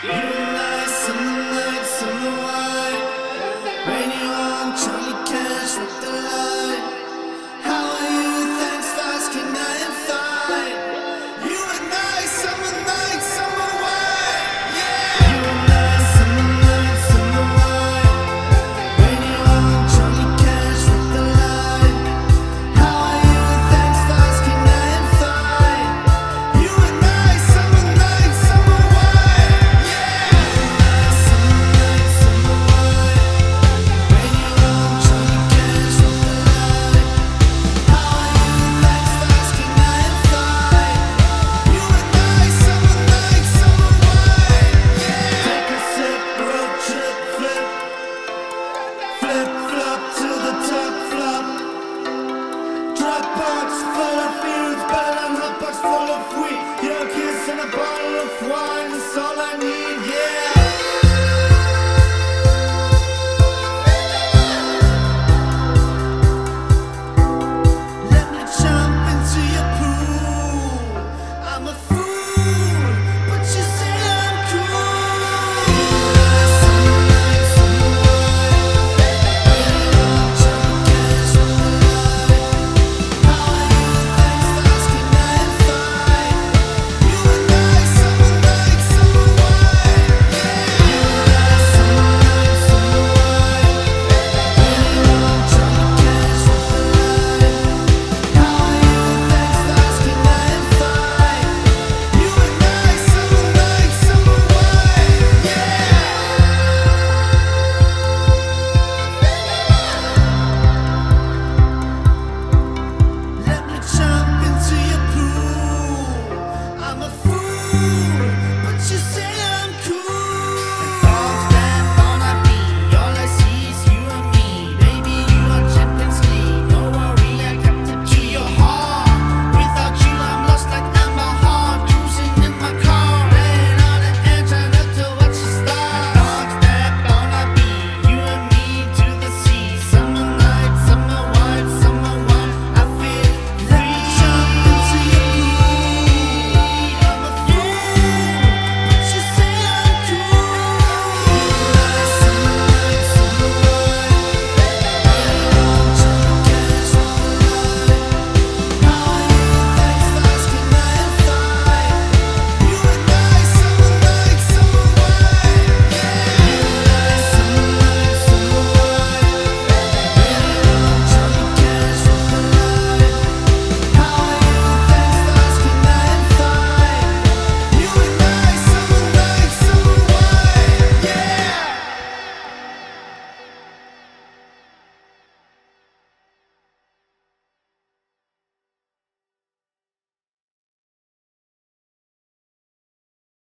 Yeah! bottle of wine